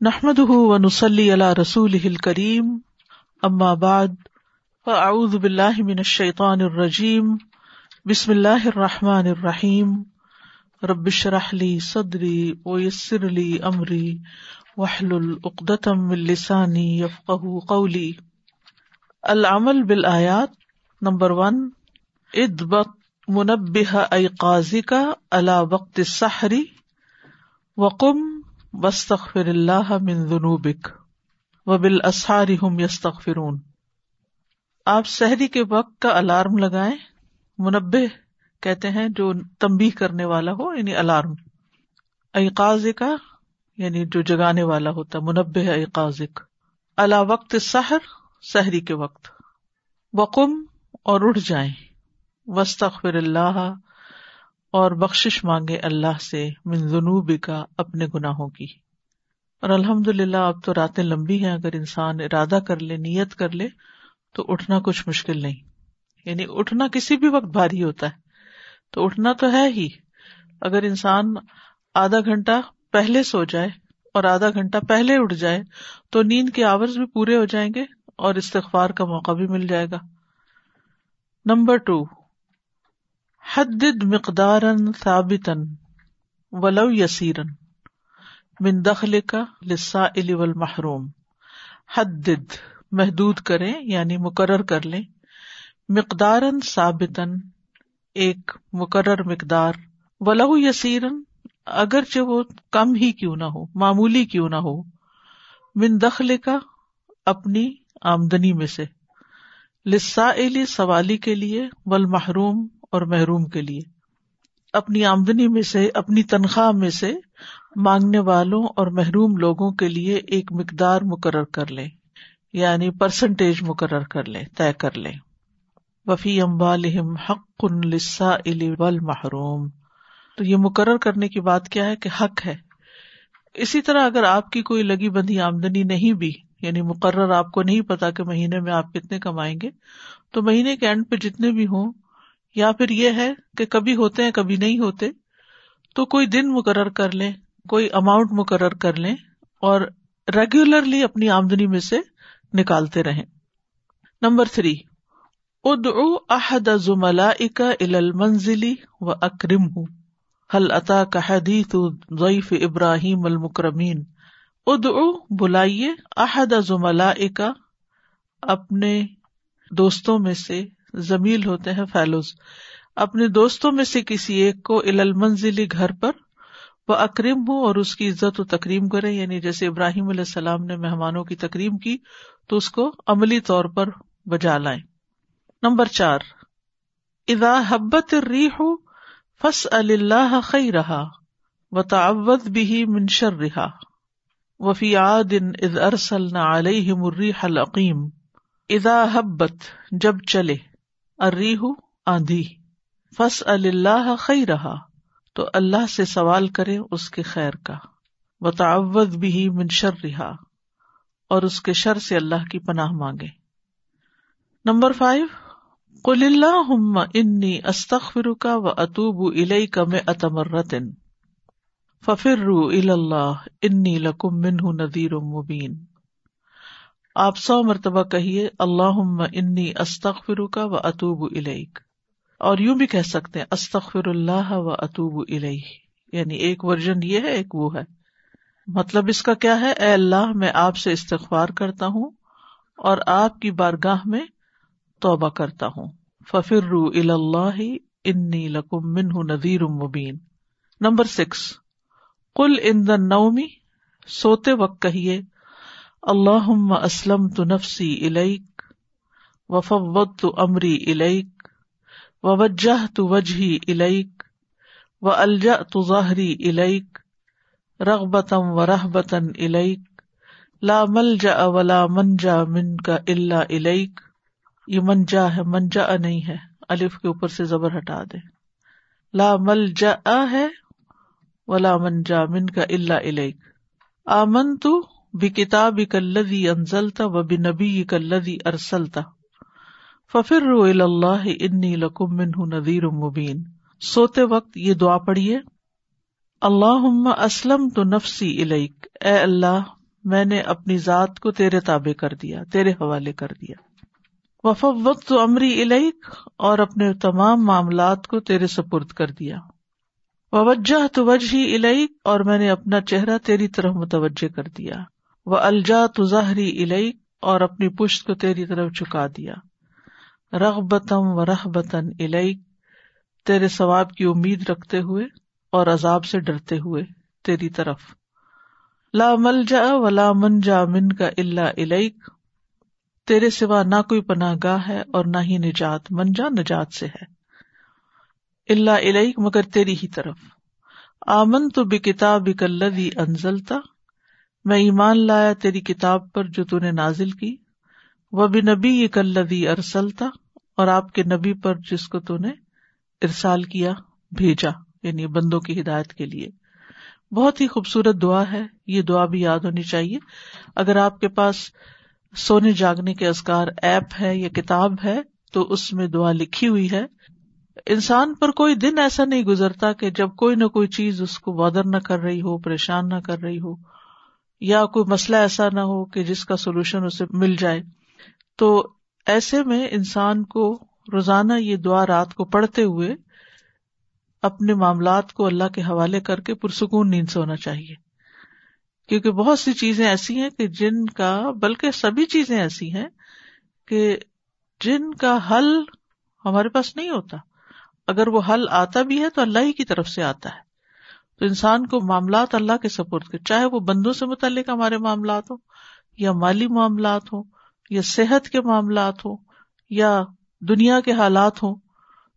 نحمد ونسلی علی رسول کریم اما بعد فاعوذ باللہ من الشیطان الرجیم بسم اللہ الرحمٰن الرحیم ربش رحلی صدری ویسر لی امری وحل العقدم السانی یفقہ قولی العمل بالآیات نمبر ون ادبق منبہ ایقاضی کا علا وقت السحری وقم بستخر اللہ من ذنوبک و بال اساری ہم یستغفرون۔ آپ سحری کے وقت کا الارم لگائیں منبع کہتے ہیں جو تمبی کرنے والا ہو یعنی الارم۔ ایقاز کا یعنی جو جگانے والا ہوتا منبع ایقازک اللہ وقت سحر، سحری کے وقت۔ وقم اور اٹھ جائیں۔ وسطر اللہ اور بخش مانگے اللہ سے من جنوب کا اپنے گناہوں کی۔ اور الحمد للہ اب تو راتیں لمبی ہیں، اگر انسان ارادہ کر لے، نیت کر لے، تو اٹھنا کچھ مشکل نہیں۔ یعنی اٹھنا کسی بھی وقت بھاری ہوتا ہے۔ تو اٹھنا تو ہے ہی۔ اگر انسان آدھا گھنٹہ پہلے سو جائے اور آدھا گھنٹہ پہلے اٹھ جائے، تو نیند کے آورز بھی پورے ہو جائیں گے اور استغفار کا موقع بھی مل جائے گا۔ نمبر ٹو حد مقدارن ثابتن ولو یسیرن من دخل کا لسا محروم حد محدود کریں یعنی مقرر کر لیں۔ مقدارن ثابتن ایک مقرر مقدار۔ ولو یسیرن اگرچہ وہ کم ہی کیوں نہ ہو، معمولی کیوں نہ ہو۔ من دخل کا اپنی آمدنی میں سے۔ لسا سوالی کے لیے ول محروم اور محروم کے لیے۔ اپنی آمدنی میں سے، اپنی تنخواہ میں سے مانگنے والوں اور محروم لوگوں کے لیے ایک مقدار مقرر کر لیں یعنی پرسنٹیج مقرر کر لیں، طے کر لیں۔ وفی امبالحم حق لسا محروم تو یہ مقرر کرنے کی بات کیا ہے کہ حق ہے۔ اسی طرح اگر آپ کی کوئی لگی بندی آمدنی نہیں بھی یعنی مقرر آپ کو نہیں پتا کہ مہینے میں آپ کتنے کمائیں گے، تو مہینے کے اینڈ پہ جتنے بھی ہوں یا پھر یہ ہے کہ کبھی ہوتے ہیں، کبھی نہیں ہوتے، تو کوئی دن مقرر کر لیں، کوئی اماؤنٹ مقرر کر لیں اور ریگولرلی اپنی آمدنی میں سے نکالتے رہیں۔ نمبر تھری، ادعو احد زملا اکا المنزلی و اکرم حل عطا کا حدیث ضعیف ابراہیم المکرمین؟ ادعو، بلائیے احد زملا اکا اپنے دوستوں میں سے زمیل ہوتے ہیں فیلوز۔ اپنے دوستوں میں سے کسی ایک کو المنزلی گھر پر وہ اکریم ہو اور اس کی عزت و تکریم کرے یعنی جیسے ابراہیم علیہ السلام نے مہمانوں کی تکریم کی تو اس کو عملی طور پر بجا لائیں۔ نمبر چار۔ ادا حبت ری ہو فس اللہ خی رہا و تعوت بھی منشر رہا وفی آدن از ارسل نہ علیہ مرری حلقیم ادا حبت، جب چلے۔ ارریح آندھی۔ فس اللہ خی رہا تو اللہ سے سوال کرے اس کے خیر کا۔ بتاوت بھی منشر رہا اور اس کے شر سے اللہ کی پناہ مانگے۔ نمبر فائیو کل اللہ انی استخر کا و اطوب الئی کا میں اتمرتن ففر رو اللہ انی لکم منہ ندیر مبین آپ سو مرتبہ کہیے اللہ انی استخر کا و اطوب الیک. اور یوں بھی کہہ سکتے استخر اللہ و اطوب الہ یعنی ایک ورژن یہ ہے، ایک وہ ہے۔ مطلب اس کا کیا ہے؟ اے اللہ، میں آپ سے استغفار کرتا ہوں اور آپ کی بارگاہ میں توبہ کرتا ہوں۔ ففر رو اللہ انی لکم منہ نذیر مبین۔ Number six. کل ان دن نومی سوتے وقت کہیے اللہ اسلم تو نفسی الیک وفوت تو امری الیک وجہ تو وجہ الیک و الجا تو ظاہری الیک رغبتم و رحبتن الیک لا مل جا ولا من جا من کا اللہ الیک یہ من جا ہے من جا نہیں ہے۔ الف کے اوپر سے زبر ہٹا دے۔ لا مل جا ہے ولا من جا من کا اللہ الیک۔ آمن تو بھی کتاب کلدی انزلتا و بی نبی کلدی ارسلتا ففر رو اللہ انی لکم من نذیر مبین سوتے وقت یہ دعا پڑھیے اللہ اسلم تو نفسی الیک اے اللہ میں نے اپنی ذات کو تیرے تابع کر دیا، تیرے حوالے کر دیا۔ وفت امری علیک اور اپنے تمام معاملات کو تیرے سپرد کر دیا۔ وجہ تو وجہ ہی علیک اور میں نے اپنا چہرہ تیری طرف متوجہ کر دیا۔ وہ الجا تو ظاہری علیک اور اپنی پشت کو تیری طرف چکا دیا۔ رغبتم و رحبتن علیک تیرے ثواب کی امید رکھتے ہوئے اور عذاب سے ڈرتے ہوئے تیری طرف۔ لا مل جا و لا من جا من کا اللہ علیک تیرے سوا نہ کوئی پناہ گاہ ہے اور نہ ہی نجات من جا نجات سے ہے۔ اللہ علیک مگر تیری ہی طرف۔ آمن تو بے کتاب انزلتا میں ایمان لایا تیری کتاب پر جو تون نازل کی۔ وہ بھی نبی یہ کلوی ارسلتا اور آپ کے نبی پر جس کو تو نے ارسال کیا، بھیجا یعنی بندوں کی ہدایت کے لیے۔ بہت ہی خوبصورت دعا ہے، یہ دعا بھی یاد ہونی چاہیے۔ اگر آپ کے پاس سونے جاگنے کے ازکار ایپ ہے یا کتاب ہے، تو اس میں دعا لکھی ہوئی ہے۔ انسان پر کوئی دن ایسا نہیں گزرتا کہ جب کوئی نہ کوئی چیز اس کو بادر نہ کر رہی ہو، پریشان نہ کر رہی ہو۔ یا کوئی مسئلہ ایسا نہ ہو کہ جس کا سولوشن اسے مل جائے۔ تو ایسے میں انسان کو روزانہ یہ دعا رات کو پڑھتے ہوئے اپنے معاملات کو اللہ کے حوالے کر کے پرسکون نیند سے ہونا چاہیے۔ کیونکہ بہت سی چیزیں ایسی ہیں کہ جن کا، بلکہ سبھی چیزیں ایسی ہیں کہ جن کا حل ہمارے پاس نہیں ہوتا۔ اگر وہ حل آتا بھی ہے تو اللہ ہی کی طرف سے آتا ہے۔ تو انسان کو معاملات اللہ کے سپورٹ کے چاہے وہ بندوں سے متعلق ہمارے معاملات ہوں، یا مالی معاملات ہوں، یا صحت کے معاملات ہوں، یا دنیا کے حالات ہوں،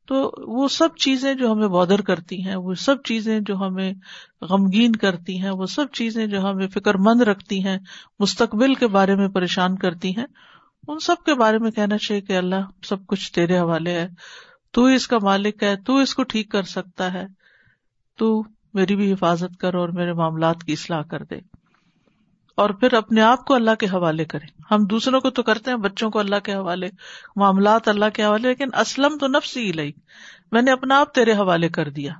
تو وہ سب چیزیں جو ہمیں بادر کرتی ہیں، وہ سب چیزیں جو ہمیں غمگین کرتی ہیں، وہ سب چیزیں جو ہمیں فکر مند رکھتی ہیں، مستقبل کے بارے میں پریشان کرتی ہیں، ان سب کے بارے میں کہنا چاہیے کہ اللہ سب کچھ تیرے حوالے ہے۔ تو اس کا مالک ہے، تو اس کو ٹھیک کر سکتا ہے۔ تو میری بھی حفاظت کر اور میرے معاملات کی اصلاح کر دے۔ اور پھر اپنے آپ کو اللہ کے حوالے کرے۔ ہم دوسروں کو تو کرتے ہیں، بچوں کو اللہ کے حوالے، معاملات اللہ کے حوالے، لیکن اسلم تو نفس ہی لئی میں نے اپنا آپ تیرے حوالے کر دیا۔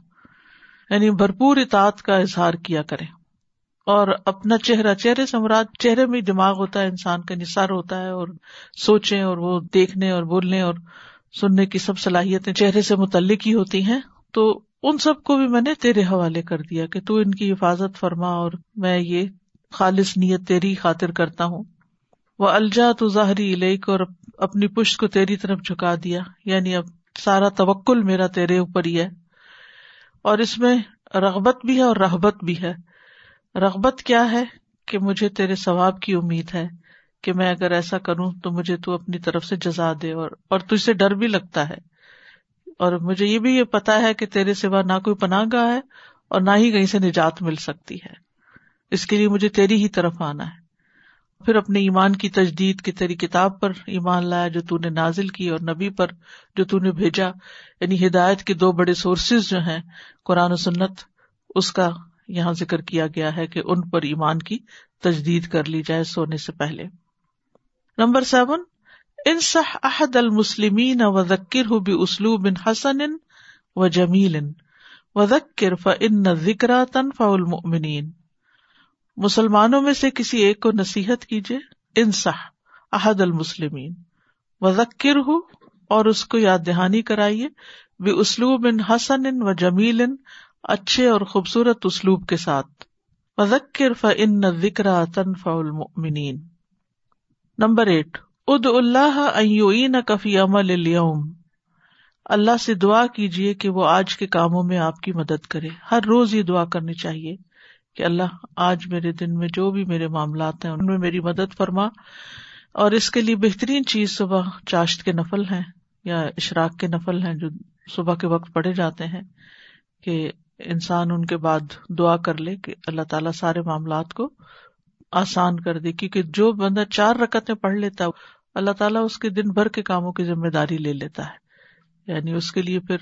یعنی بھرپور اطاعت کا اظہار کیا کرے۔ اور اپنا چہرہ، چہرے سے مراد، چہرے میں دماغ ہوتا ہے، انسان کا نثار ہوتا ہے اور سوچے اور وہ دیکھنے اور بولنے اور سننے کی سب صلاحیتیں چہرے سے متعلق ہی ہوتی ہیں۔ تو ان سب کو بھی میں نے تیرے حوالے کر دیا کہ تو ان کی حفاظت فرما اور میں یہ خالص نیت تیری خاطر کرتا ہوں۔ وہ الجا تو ظاہری علیک اور اپنی پشت کو تیری طرف جھکا دیا۔ یعنی اب سارا توکل میرا تیرے اوپر ہی ہے۔ اور اس میں رغبت بھی ہے اور رحبت بھی ہے۔ رغبت کیا ہے؟ کہ مجھے تیرے ثواب کی امید ہے۔ کہ میں اگر ایسا کروں تو مجھے تو اپنی طرف سے جزا دے اور اور تجھ ڈر بھی لگتا ہے۔ اور مجھے یہ بھی یہ پتا ہے کہ تیرے سوا نہ کوئی پناہ گاہ ہے اور نہ ہی کہیں سے نجات مل سکتی ہے۔ اس کے لیے مجھے تیری ہی طرف آنا ہے۔ پھر اپنے ایمان کی تجدید کی تیری کتاب پر ایمان لایا جو تون نے نازل کی اور نبی پر جو تون نے بھیجا۔ یعنی ہدایت کے دو بڑے سورسز جو ہیں، قرآن و سنت، اس کا یہاں ذکر کیا گیا ہے کہ ان پر ایمان کی تجدید کر لی جائے سونے سے پہلے۔ نمبر سیون انصح احد المسلمین و ذکر ہو بھی اسلوب حسن و جمیل و ذکر ف ذکر تنفا المؤمنین مسلمانوں میں سے کسی ایک کو نصیحت کیجیے انصح احد المسلمین و ذکر ہو اور اس کو یاد دہانی کرائیے بھی اسلوب ان حسن ان و جمیل ان اچھے اور خوبصورت اسلوب کے ساتھ و ذکر ف ان ذکر تنفا المؤمنین نمبر ایٹ اد اللہ کفی عمل اللہ سے دعا کیجیے کہ وہ آج کے کاموں میں آپ کی مدد کرے۔ ہر روز یہ دعا کرنی چاہیے کہ اللہ آج میرے دن میں جو بھی میرے معاملات ہیں، ان میں میری مدد فرما۔ اور اس کے لیے بہترین چیز صبح چاشت کے نفل ہیں یا اشراق کے نفل ہیں جو صبح کے وقت پڑھے جاتے ہیں کہ انسان ان کے بعد دعا کر لے کہ اللہ تعالیٰ سارے معاملات کو آسان کر دے۔ کیونکہ جو بندہ چار رکتیں پڑھ لیتا اللہ تعالیٰ اس کے دن بھر کے کاموں کی ذمہ داری لے لیتا ہے۔ یعنی اس کے لیے پھر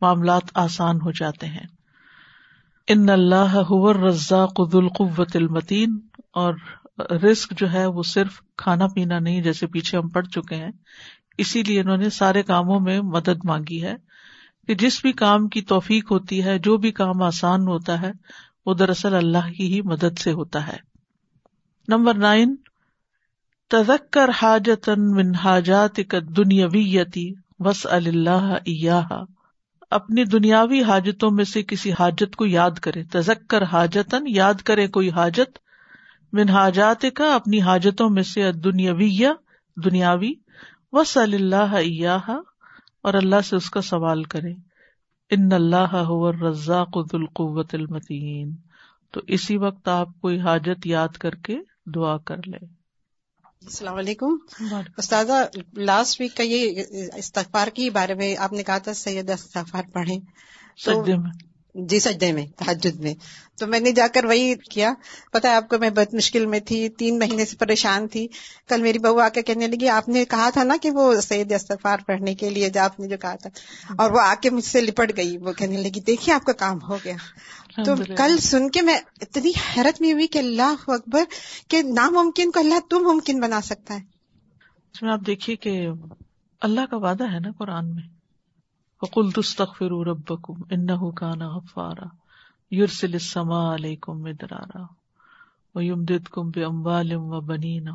معاملات آسان ہو جاتے ہیں۔ ان اللہ رضا قد القوت المتین۔ اور رسک جو ہے وہ صرف کھانا پینا نہیں، جیسے پیچھے ہم پڑھ چکے ہیں۔ اسی لیے انہوں نے سارے کاموں میں مدد مانگی ہے کہ جس بھی کام کی توفیق ہوتی ہے، جو بھی کام آسان ہوتا ہے، وہ دراصل اللہ کی ہی مدد سے ہوتا ہے۔ نمبر نائن تذکر حاجتن من حاجات دنیاویتی وس اللہ اپنی دنیاوی حاجتوں میں سے کسی حاجت کو یاد کرے تذکر حاجتن یاد کرے کوئی حاجت۔ من حاجات کا اپنی حاجتوں میں سے دنیاوی دنیاوی۔ وس اللہ اور اللہ سے اس کا سوال کرے ان اللہ رزاق القوت المتین۔ تو اسی وقت آپ کوئی حاجت یاد کر کے دعا کر لے السلام علیکم۔ استاذہ لاسٹ ویک کا یہ استغفار کے بارے میں آپ نے کہا تھا سید استغفار پڑھیں۔ جی سجدے میں تحجد میں۔ تو میں نے جا کر وہی کیا۔ پتا آپ کو میں بہت مشکل میں تھی تین مہینے سے پریشان تھی۔ کل میری بہو آ کے کہنے لگی آپ نے کہا تھا نا کہ وہ سید استغفار پڑھنے کے لیے جو آپ نے جو کہا تھا۔ اور وہ آ کے مجھ سے لپٹ گئی۔ وہ کہنے لگی دیکھیے آپ کا کام ہو گیا۔ تو کل سن کے میں اتنی حیرت میں ہوئی کہ اللہ اکبر کہ ناممکن کو اللہ تم ممکن بنا سکتا ہے۔ اس میں آپ دیکھیے کہ اللہ کا وعدہ ہے نا قرآن میں۔ وقل تستغفروا ربکم انہو کان غفارا یرسل السماء علیکم مدرارا ویمددکم باموال و بنین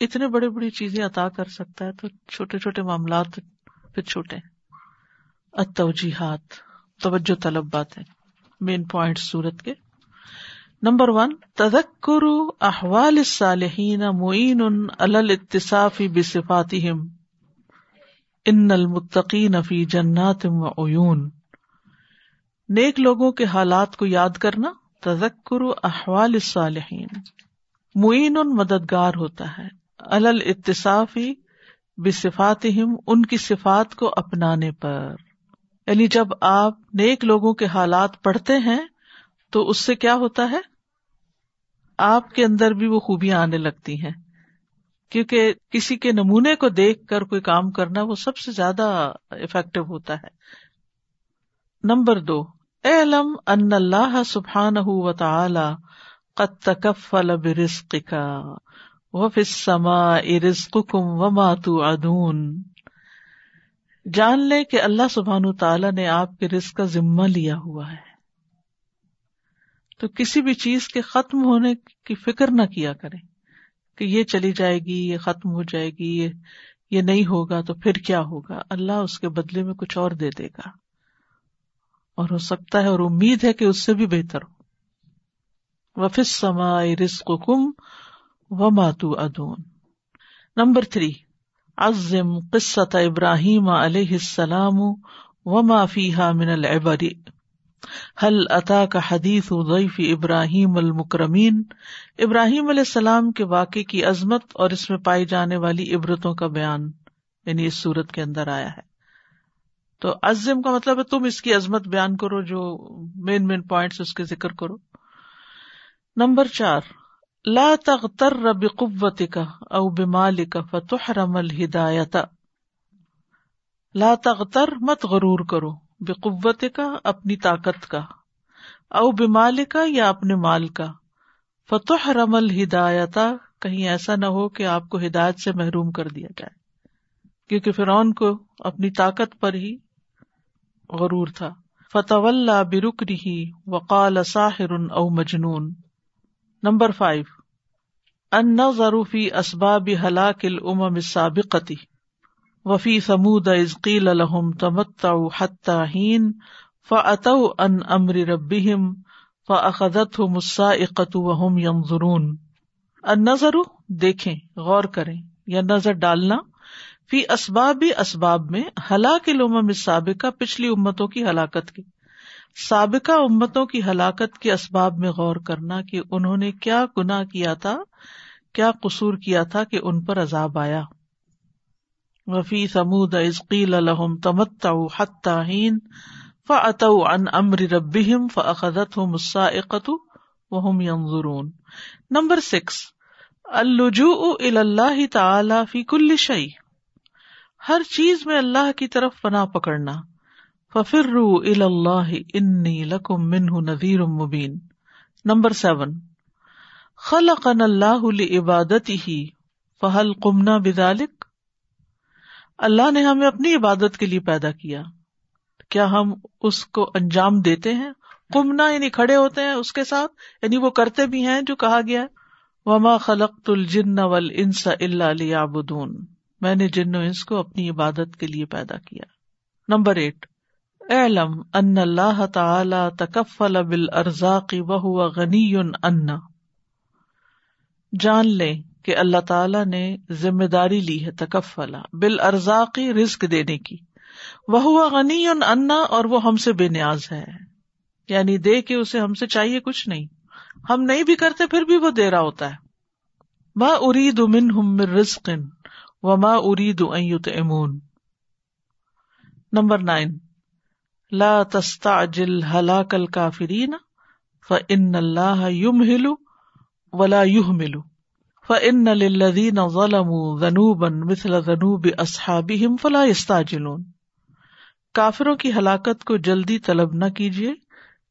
اتنے بڑے بڑی چیزیں عطا کر سکتا ہے تو چھوٹے چھوٹے معاملات پھر چھوٹے التوجیحات، توجہ طلب باتیں۔ مین پوائنٹ سورت کے۔ نمبر ون تذکر احوال الصالحین معین علی الاتصاف بصفاتہم۔ ان المتقین فی جنات و عیون۔ نیک لوگوں کے حالات کو یاد کرنا تذکر احوال الصالحین۔ معین مددگار ہوتا ہے۔ الل اتصافی بصفاتہم، ان کی صفات کو اپنانے پر۔ یعنی جب آپ نیک لوگوں کے حالات پڑھتے ہیں، تو اس سے کیا ہوتا ہے؟ آپ کے اندر بھی وہ خوبیاں آنے لگتی ہیں۔ کیونکہ کسی کے نمونے کو دیکھ کر کوئی کام کرنا وہ سب سے زیادہ افیکٹو ہوتا ہے۔ نمبر دو اے علم ان اللہ سبحان و تعالی قد تکفل برزق کا وفما ارزق کم و ماتو ادون جان لے کہ اللہ سبحان تعالی نے آپ کے رزق کا ذمہ لیا ہوا ہے۔ تو کسی بھی چیز کے ختم ہونے کی فکر نہ کیا کریں۔ کہ یہ چلی جائے گی، یہ ختم ہو جائے گی، یہ یہ نہیں ہوگا تو پھر کیا ہوگا؟ اللہ اس کے بدلے میں کچھ اور دے دے گا۔ اور ہو سکتا ہے اور امید ہے کہ اس سے بھی بہتر ہو۔ وفس سما رسق کم و ماتو ادون نمبر تھری، عزم قصت ابراہیم علیہ السلام و معافی من العبری حل عطا کا حدیث ضعیف ابراہیم المکرمین؟ ابراہیم علیہ السلام کے واقع کی عظمت اور اس میں پائی جانے والی عبرتوں کا بیان یعنی اس صورت کے اندر آیا ہے۔ تو عزم کا مطلب ہے تم اس کی عظمت بیان کرو جو مین مین پوائنٹس اس کے ذکر کرو۔ نمبر چار، لا تغتر بقوت کا او بمال کا فتحرم الہدایت۔ لا تغتر مت غرور کرو۔ بے قوت کا، اپنی طاقت کا، او بمال کا یا اپنے مال کا۔ فتح رمل ہدایت کہیں ایسا نہ ہو کہ آپ کو ہدایت سے محروم کر دیا جائے۔ کیونکہ فرعون کو اپنی طاقت پر ہی غرور تھا۔ فتح اللہ برک رہی وقال ساحر او مجنون۔ Number five. ان ضروفی اسباب ہلاک الامم السابقتی وفی سمود عزقیل الحم تمت حتہ ہین فعت ان امر ربیم فعقدت مسا اقت وحم یم ضرون ان نظر، دیکھیں، غور کریں، یا نظر ڈالنا۔ فی اسباب اسباب میں ہلاک الامم سابقہ پچھلی امتوں کی ہلاکت کی سابقہ امتوں کی ہلاکت کے اسباب میں غور کرنا کہ انہوں نے کیا گناہ کیا تھا، کیا قصور کیا تھا کہ ان پر عذاب آیا۔ وفی سمود عزقیل الحم تمت حتین فعت ان امر ربیم فعقدت ہوں مساقت وہم ینظرون نمبر سکس اللجوء الى اللہ تعالی فی کل شعی ہر چیز میں اللہ کی طرف پناہ پکڑنا. ففرو اللہ انی لکم منہ نذیر مبین نمبر سیون خلقن اللہ لعبادتی ہی فہل قمنا بذالک اللہ نے ہمیں اپنی عبادت کے لیے پیدا کیا۔ کیا ہم اس کو انجام دیتے ہیں؟ کمنا یعنی کھڑے ہوتے ہیں اس کے ساتھ؟ یعنی وہ کرتے بھی ہیں جو کہا گیا وما خلق الجن ول انس اللہ بدون میں نے جن و انس کو اپنی عبادت کے لیے پیدا کیا۔ نمبر ایٹ، اعلم ان اللہ تعالی تکفل بالارزاق وهو غنی ان۔ جان لیں کہ اللہ تعالی نے ذمہ داری لی ہے تکفلا بال ارزاقی رزق دینے کی۔ وہ غنی انا اور وہ ہم سے بے نیاز ہے۔ یعنی دے کے اسے ہم سے چاہیے کچھ نہیں۔ ہم نہیں بھی کرتے پھر بھی وہ دے رہا ہوتا ہے۔ ماں ارید من ہم رزق و ماں ارید ایت امون نمبر نائن۔ لا تستا جل ہلاک الکافرین ف ان اللہ یوم ہلو ولا یوہ ملو فن للذین ظلموا ذنوبا مثل ذنوب اصحابهم فلا يستعجلون۔ کافروں کی ہلاکت کو جلدی طلب نہ کیجیے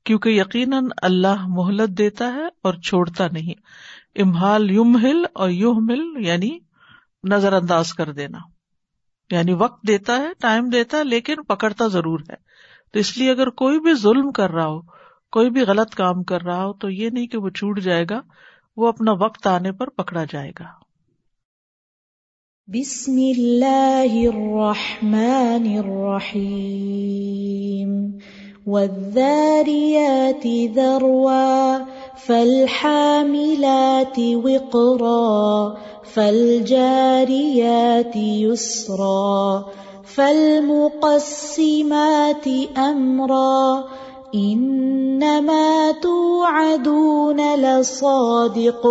کیونکہ یقیناً اللہ مہلت دیتا ہے اور چھوڑتا نہیں۔ امہال یمہل اور یوہمل یعنی نظر انداز کر دینا۔ یعنی وقت دیتا ہے، ٹائم دیتا ہے، لیکن پکڑتا ضرور ہے۔ تو اس لیے اگر کوئی بھی ظلم کر رہا ہو، کوئی بھی غلط کام کر رہا ہو، تو یہ نہیں کہ وہ چھوٹ جائے گا۔ وہ اپنا وقت آنے پر پکڑا جائے گا۔ بسم اللہ الرحمن الرحیم۔ والذاریات ذروا، فالحاملات وقرا، فالجاریات يسرا فالمقسمات امرا انما توعدون لصادق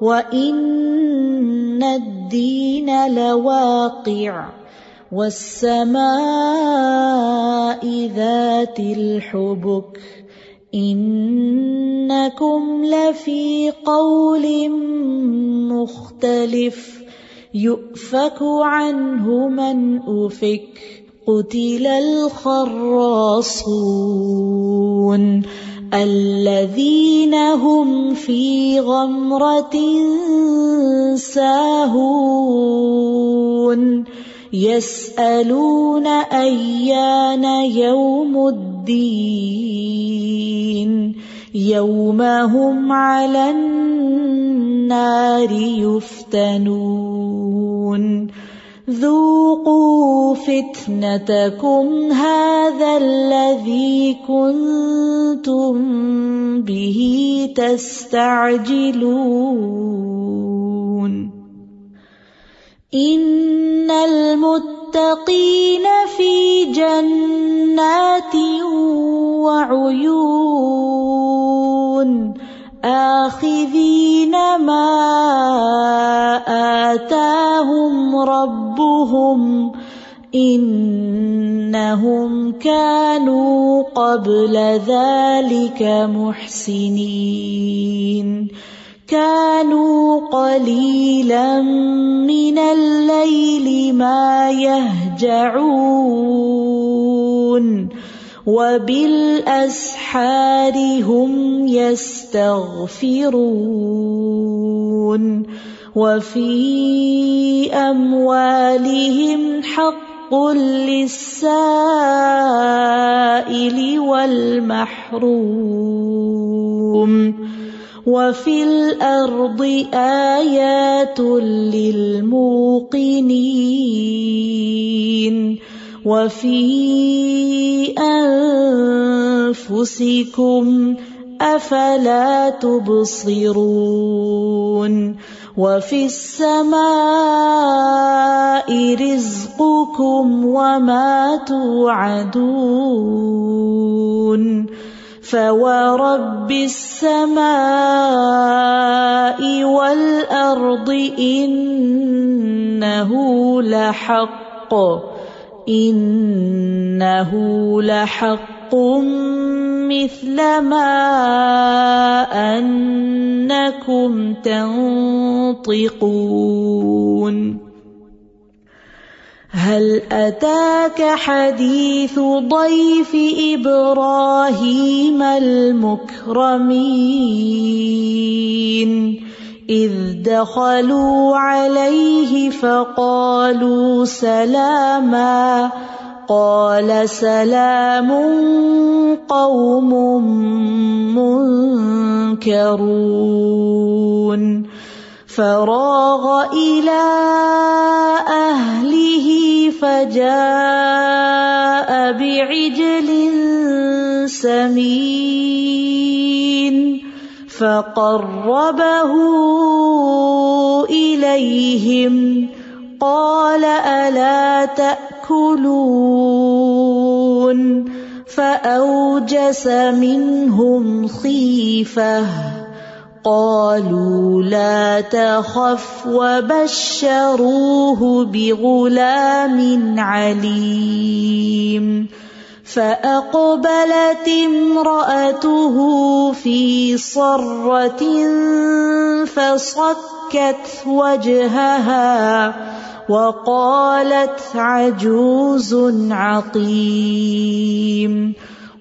وان الدين لواقع والسماء ذات الحبك انكم لفي قول مختلف يؤفك عنه من افك قتل الخراصون الذين هم في غمرة ساهون يسألون أيان يوم الدين يوم هم على النار يفتنون ذوقوا فتنتكم هذا الذي كنتم به تستعجلون ان المتقين في جنات وعيون آخذين ما آتاهم ربهم إنهم كانوا قبل ذلك محسنين. كانوا قليلا من الليل ما يهجعون. وبالاسحار هم يستغفرون. وفي اموالهم حق للسائل والمحروم وفي الارض ايات للموقنين وفي أنفسكم أفلا تبصرون وفي السماء رزقكم وما توعدون فورب السماء والأرض إنه لحق انه لحق مثل ما انكم تنطقون هل اتاك حديث ضيف ابراهيم المكرمين اذ دخلوا عليه فقالوا سلاما قال سلام قوم منكرون فراغ إلى أهله فجاء بعجل سمين فقربه إليهم قال ألا تأ تأكلون فأوجس منهم خيفة قالوا لا تخف وبشروه بغلام عليم فأقبلت امرأته في صرة فصك فصكت وجهها وقالت عجوز عقيم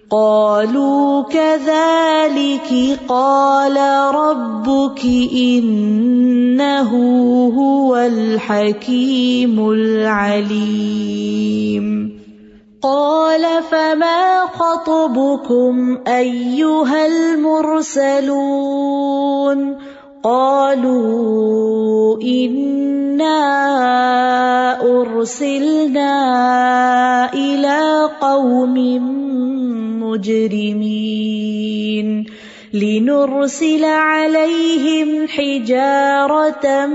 قالوا كذلك قال ربك إنه هو الحكيم العليم قال فما خطبكم أيها المرسلون قالوا إنا أرسلنا إلى قوم مجرمين لنرسل عليهم حجارة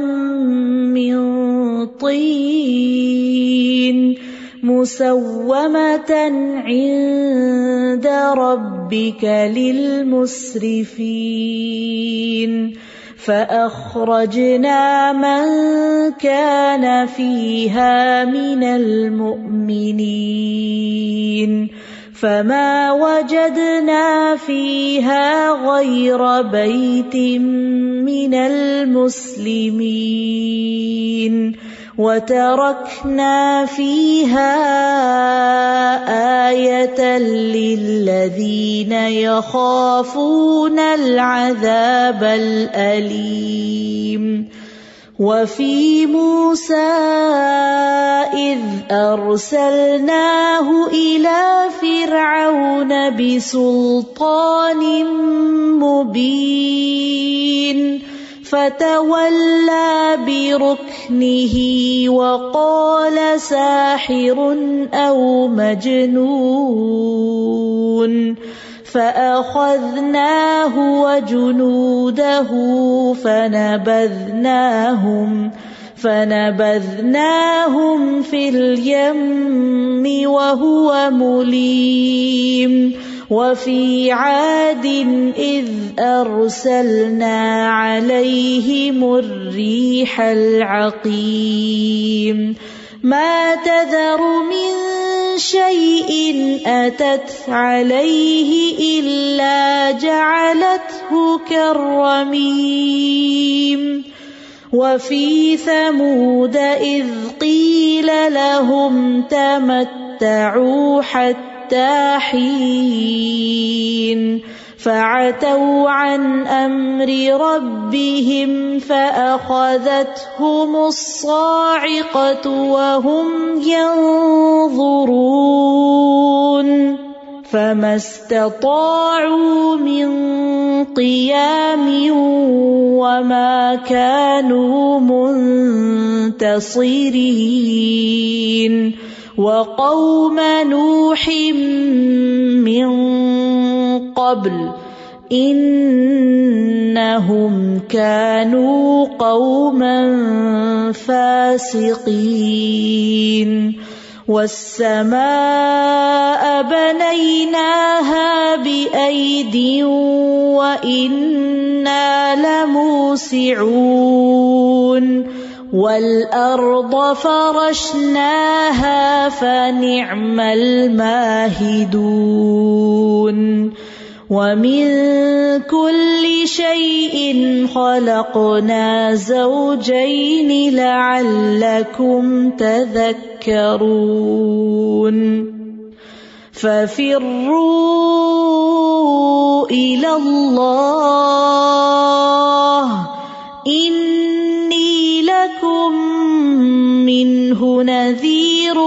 من طين مسومة عند ربك للمسرفين فأخرجنا من كان فيها من المؤمنين فما وجدنا فيها غير بيت من المسلمين وتركنا فيها للذين يخافون العذاب الأليم. وفي موسى إذ أرسلناه إلى فرعون بسلطان مبين. فتولى بركنه وقال ساحر أو مجنون فأخذناه وجنوده فنبذناهم فنبذناهم في اليم وهو مليم وفي عاد إذ أرسلنا عليهم الريح العقيم. ما تذر من شيء أتت عليه إلا جعلته كالرميم. وفي ثمود إذ قيل لهم تمتعوا حتى حين فعتوا عن أمر ربهم فأخذتهم الصاعقة وهم ينظرون. فما استطاعوا من قيام وما كانوا منتصرين. وقوم نوح من قبل إنهم كانوا قوما فاسقين والسماء بنيناها بأيد وإنا لموسعون والأرض فرشناها فنعم الماهدون ومن كل شيء خلقنا زوجين لعلكم تذكرون ففروا إلى الله منه نذير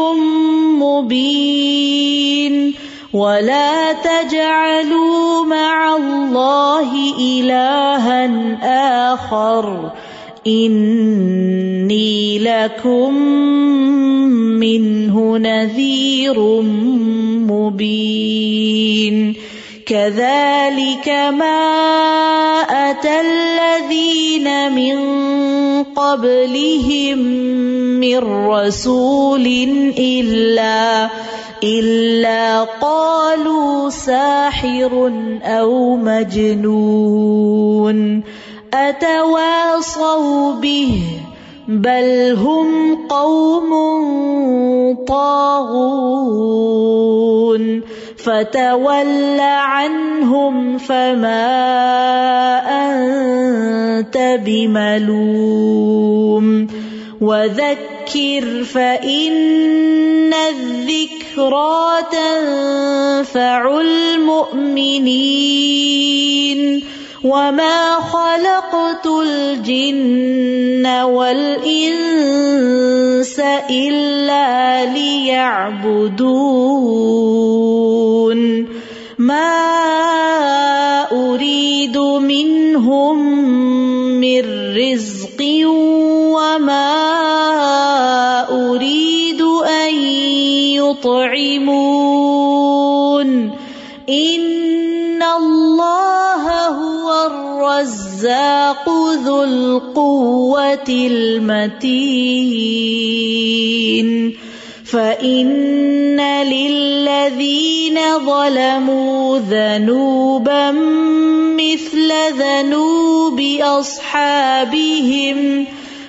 مبين ولا تجعلوا مع الله إلها آخر إني لكم منه نذير مبين كذلك ما أتى الذين من قبلهم من رسول إلا إلا قالوا ساحر أو مجنون أتواصوا به بل هم قوم طاغون. فتول عنهم فما أنت بملوم. وذكر فإن الذكرى تنفع المؤمنين. وما خلقت الجن والإنس إلا ليعبدون ما أريد منهم من رزق وما أريد أن يطعمون إن الرزاق ذو القوة المتين. فإن للذين ظلموا ذنوبا مثل ذنوب أصحابهم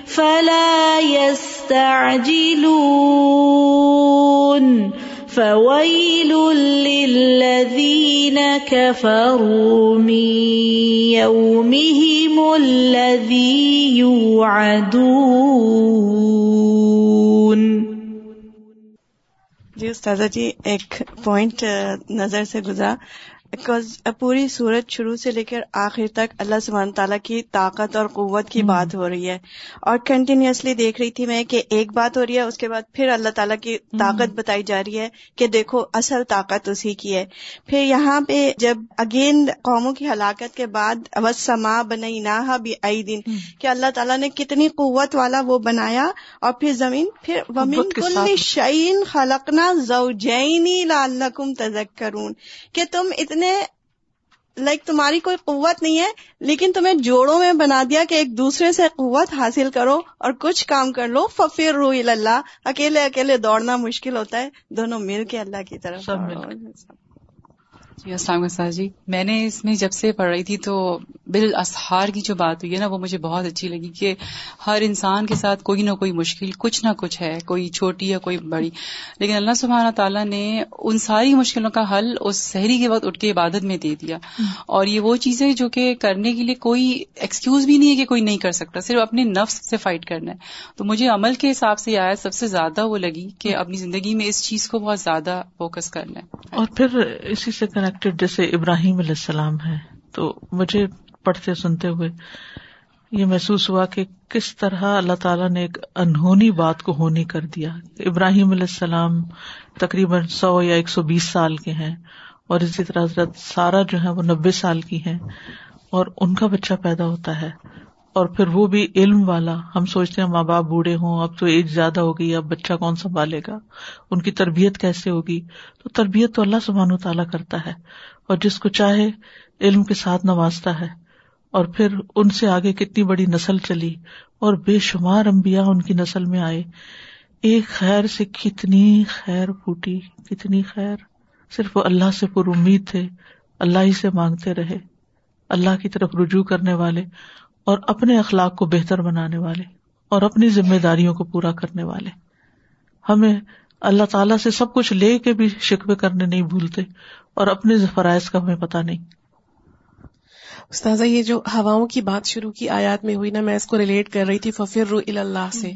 فلا يستعجلون. فويل للذين كفروا من يومهم الذي يوعدون جی استاذہ جی ایک پوائنٹ نظر سے گزرا۔ بیکاز پوری صورت شروع سے لے کر آخر تک اللہ سبحانہ تعالیٰ کی طاقت اور قوت کی بات ہو رہی ہے اور کنٹینیوسلی دیکھ رہی تھی میں کہ ایک بات ہو رہی ہے اس کے بعد پھر اللہ تعالیٰ کی طاقت بتائی جا رہی ہے کہ دیکھو اصل طاقت اسی کی ہے پھر یہاں پہ جب اگین قوموں کی ہلاکت کے بعد سما بنئی نہ بھی آئی دن کہ اللہ تعالیٰ نے کتنی قوت والا وہ بنایا اور پھر زمین پھر ومین کل شعین خلقنا زوجینی لعلکم تذکرون کہ تم اتنے لائک تمہاری کوئی قوت نہیں ہے لیکن تمہیں جوڑوں میں بنا دیا کہ ایک دوسرے سے قوت حاصل کرو اور کچھ کام کر لو. ففر رو اللہ اکیلے اکیلے دوڑنا مشکل ہوتا ہے. دونوں مل کے اللہ کی طرف جی السلام علیکم جی۔ میں نے اس میں جب سے پڑھ رہی تھی تو بال اسہار کی جو بات ہوئی ہے نا، وہ مجھے بہت اچھی لگی کہ ہر انسان کے ساتھ کوئی نہ کوئی مشکل، کچھ نہ کچھ ہے، کوئی چھوٹی یا کوئی بڑی۔ لیکن اللہ سبحانہ تعالیٰ نے ان ساری مشکلوں کا حل اس شہری کے وقت اٹھ کے عبادت میں دے دیا۔ اور یہ وہ چیزیں جو کہ کرنے کے لیے کوئی ایکسکیوز بھی نہیں ہے کہ کوئی نہیں کر سکتا، صرف اپنے نفس سے فائٹ کرنا ہے۔ تو مجھے عمل کے حساب سے آیا سب سے زیادہ وہ لگی کہ اپنی زندگی میں اس چیز کو بہت زیادہ فوکس کرنا ہے۔ اور پھر اسی سے کنیکٹڈ جیسے ابراہیم علیہ السلام ہے، تو مجھے پڑھتے سنتے ہوئے یہ محسوس ہوا کہ کس طرح اللہ تعالیٰ نے ایک انہونی بات کو ہونی کر دیا۔ ابراہیم علیہ السلام تقریباً سو یا ایک سو بیس سال کے ہیں اور اسی طرح حضرت سارا جو ہے وہ نبے سال کی ہیں اور ان کا بچہ پیدا ہوتا ہے۔ اور پھر وہ بھی علم والا۔ ہم سوچتے ہیں ماں باپ بوڑھے ہوں، اب تو ایج زیادہ ہو گئی، اب بچہ کون سنبھالے گا؟ ان کی تربیت کیسے ہوگی؟ تو تربیت تو اللہ سبحان و تعالیٰ کرتا ہے اور جس کو چاہے علم کے ساتھ نوازتا ہے۔ اور پھر ان سے آگے کتنی بڑی نسل چلی اور بے شمار امبیا ان کی نسل میں آئے۔ ایک خیر سے کتنی خیر پھوٹی، کتنی خیر۔ صرف وہ اللہ سے پر امید تھے، اللہ ہی سے مانگتے رہے، اللہ کی طرف رجوع کرنے والے۔ اور اپنے اخلاق کو بہتر بنانے والے اور اپنی ذمہ داریوں کو پورا کرنے والے۔ ہمیں اللہ تعالیٰ سے سب کچھ لے کے بھی شکوے کرنے نہیں بھولتے اور اپنے فرائض کا ہمیں پتا نہیں۔ استاذہ یہ جو ہواؤں کی بات شروع کی آیات میں ہوئی نا میں اس کو ریلیٹ کر رہی تھی ففر رو اللہ سے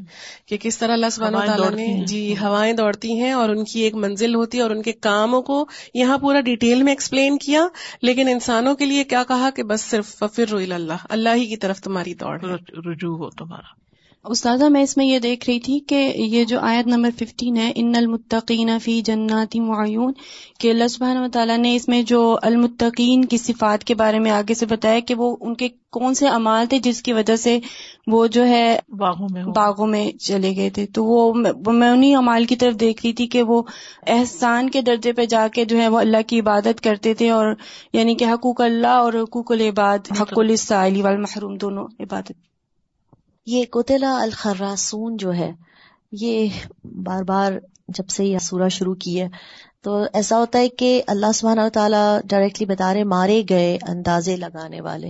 کہ کس طرح اللہ سبحانہ تعالیٰ نے جی ہوائیں دوڑتی ہیں اور ان کی ایک منزل ہوتی ہے اور ان کے کاموں کو یہاں پورا ڈیٹیل میں ایکسپلین کیا لیکن انسانوں کے لیے کیا کہا کہ بس صرف ففر رو اللہ اللہ ہی کی طرف تمہاری دوڑ رجوع ہو تمہارا۔ استاذہ میں اس میں یہ دیکھ رہی تھی کہ یہ جو آیت نمبر ففٹین ہے ان المتقین فی جناتی معیون کہ اللہ سبحانہ و تعالیٰ نے اس میں جو المتقین کی صفات کے بارے میں آگے سے بتایا کہ وہ ان کے کون سے امال تھے جس کی وجہ سے وہ جو ہے باغوں میں باغوں میں چلے گئے تھے۔ تو وہ میں انہیں امال کی طرف دیکھ رہی تھی کہ وہ احسان کے درجے پہ جا کے جو ہے وہ اللہ کی عبادت کرتے تھے اور یعنی کہ حقوق اللہ اور حقوق العباد حق السائلی والمحروم دونوں عبادت۔ یہ قطلا الخراسون جو ہے، یہ بار بار جب سے یہ سورہ شروع کی ہے، تو ایسا ہوتا ہے کہ اللہ سبحانہ و تعالیٰ ڈائریکٹلی بتا رہے مارے گئے اندازے لگانے والے۔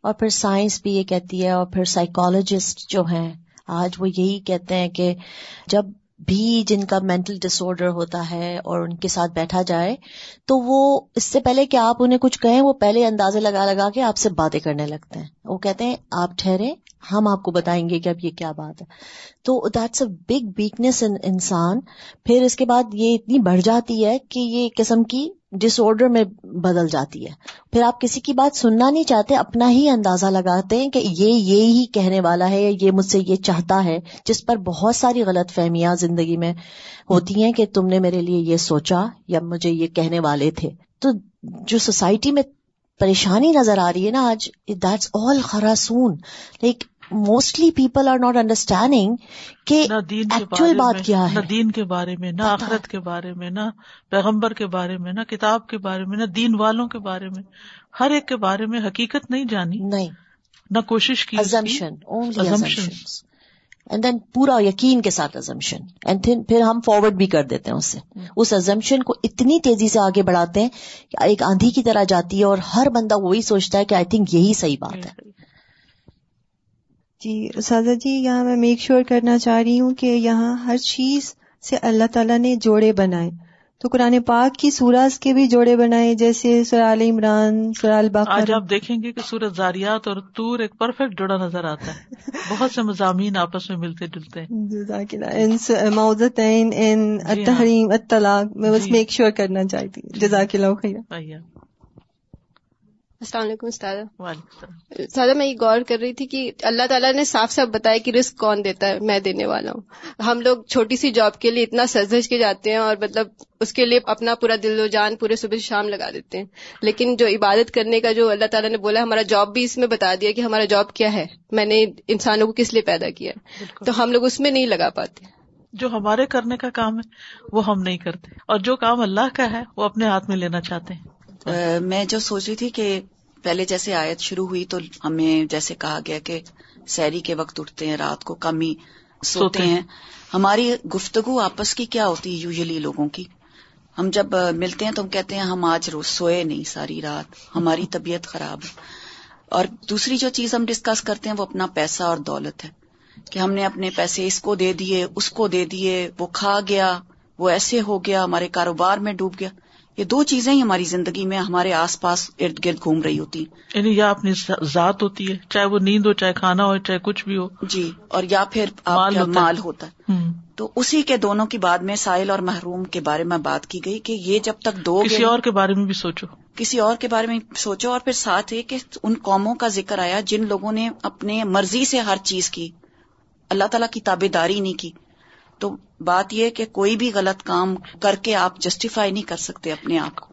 اور پھر سائنس بھی یہ کہتی ہے اور پھر سائیکالوجسٹ جو ہیں، آج وہ یہی کہتے ہیں کہ جب بھی جن کا مینٹل ڈس آرڈر ہوتا ہے اور ان کے ساتھ بیٹھا جائے، تو وہ اس سے پہلے کہ آپ انہیں کچھ کہیں، وہ پہلے اندازے لگا لگا کے آپ سے باتیں کرنے لگتے ہیں۔ وہ کہتے ہیں، آپ ٹھہرے، ہم آپ کو بتائیں گے کہ اب یہ کیا بات ہے۔ تو that's a big weakness in انسان۔ پھر اس کے بعد یہ اتنی بڑھ جاتی ہے کہ یہ قسم کی ڈس آرڈر میں بدل جاتی ہے۔ پھر آپ کسی کی بات سننا نہیں چاہتے، اپنا ہی اندازہ لگاتے ہیں کہ یہ یہ ہی کہنے والا ہے یہ مجھ سے یہ چاہتا ہے، جس پر بہت ساری غلط فہمیاں زندگی میں ہوتی ہیں کہ تم نے میرے لیے یہ سوچا یا مجھے یہ کہنے والے تھے۔ تو جو سوسائٹی میں پریشانی نظر آ رہی ہے نا آج that's all خراسون۔ Like mostly people are not understanding کہ ایکچوئل بات کیا ہے۔ نہ دین کے بارے میں نہ آخرت کے بارے میں نہ پیغمبر کے بارے میں نہ کتاب کے بارے میں نہ دین والوں کے بارے میں۔ ہر ایک کے بارے میں حقیقت نہیں جانی نہیں۔ نہ کوشش کی اینڈ دین پورا یقین کے ساتھ ازمپشن اینڈ پھر ہم فارورڈ بھی کر دیتے ہیں اس سے۔ اس ازمپشن کو اتنی تیزی سے آگے بڑھاتے ہیں کہ ایک آندھی کی طرح جاتی ہے اور ہر بندہ وہی سوچتا ہے کہ آئی تھنک یہی صحیح بات ہے۔ جی سازا جی یہاں میں میک شیور کرنا چاہ رہی ہوں کہ یہاں ہر چیز سے اللہ تعالیٰ نے جوڑے بنائے۔ تو قرآن پاک کی سورج کے بھی جوڑے بنائے جیسے سرال عمران سرال باقی آج آپ دیکھیں گے کہ سورج زاریات اور تور ایک پرفیکٹ جوڑا نظر آتا ہے۔ بہت سے مضامین آپس میں ملتے جلتے ہیں۔ تحریم اطلاق میں بس میک جی۔ شیور کرنا چاہتی ہوں۔ جزاک اللہ خیر السلام علیکم استاد۔ سادہ میں یہ غور کر رہی تھی کہ اللہ تعالیٰ نے صاف صاف بتایا کہ رسک کون دیتا ہے میں دینے والا ہوں۔ ہم لوگ چھوٹی سی جاب کے لیے اتنا سجج کے جاتے ہیں اور مطلب اس کے لیے اپنا پورا دل و جان پورے صبح شام لگا دیتے ہیں۔ لیکن جو عبادت کرنے کا جو اللہ تعالیٰ نے بولا ہمارا جاب بھی اس میں بتا دیا کہ ہمارا جاب کیا ہے۔ میں نے انسانوں کو کس لیے پیدا کیا تو ہم لوگ اس میں نہیں لگا پاتے۔ جو ہمارے کرنے کا کام ہے وہ ہم نہیں کرتے۔ اور جو کام اللہ کا ہے وہ اپنے ہاتھ میں لینا چاہتے ہیں۔ میں جو سوچ رہی تھی کہ پہلے جیسے آیت شروع ہوئی تو ہمیں جیسے کہا گیا کہ سیری کے وقت اٹھتے ہیں رات کو کم ہی سوتے ہیں۔ ہماری گفتگو آپس کی کیا ہوتی ہے یوزلی لوگوں کی؟ ہم جب ملتے ہیں تو ہم کہتے ہیں ہم آج روز سوئے نہیں ساری رات ہماری طبیعت خراب ہے۔ اور دوسری جو چیز ہم ڈسکس کرتے ہیں وہ اپنا پیسہ اور دولت ہے۔ کہ ہم نے اپنے پیسے اس کو دے دیے اس کو دے دیے وہ کھا گیا وہ ایسے ہو گیا ہمارے کاروبار میں ڈوب گیا۔ یہ دو چیزیں ہی ہماری زندگی میں ہمارے آس پاس ارد گرد گھوم رہی ہوتی یعنی یا اپنی ذات ہوتی ہے چاہے وہ نیند ہو چاہے کھانا ہو چاہے کچھ بھی ہو۔ جی اور یا پھر مال ہوتا مال ہوتا ہے۔ تو اسی کے دونوں کی بعد میں سائل اور محروم کے بارے میں بات کی گئی کہ یہ جب تک دو کسی اور کے بارے میں بھی سوچو۔ کسی اور کے بارے میں سوچو اور پھر ساتھ ہے کہ ان قوموں کا ذکر آیا جن لوگوں نے اپنے مرضی سے ہر چیز کی۔ اللہ تعالیٰ کی تابے داری نہیں کی۔ تو بات یہ کہ کوئی بھی غلط کام کر کے آپ جسٹیفائی نہیں کر سکتے اپنے آپ کو۔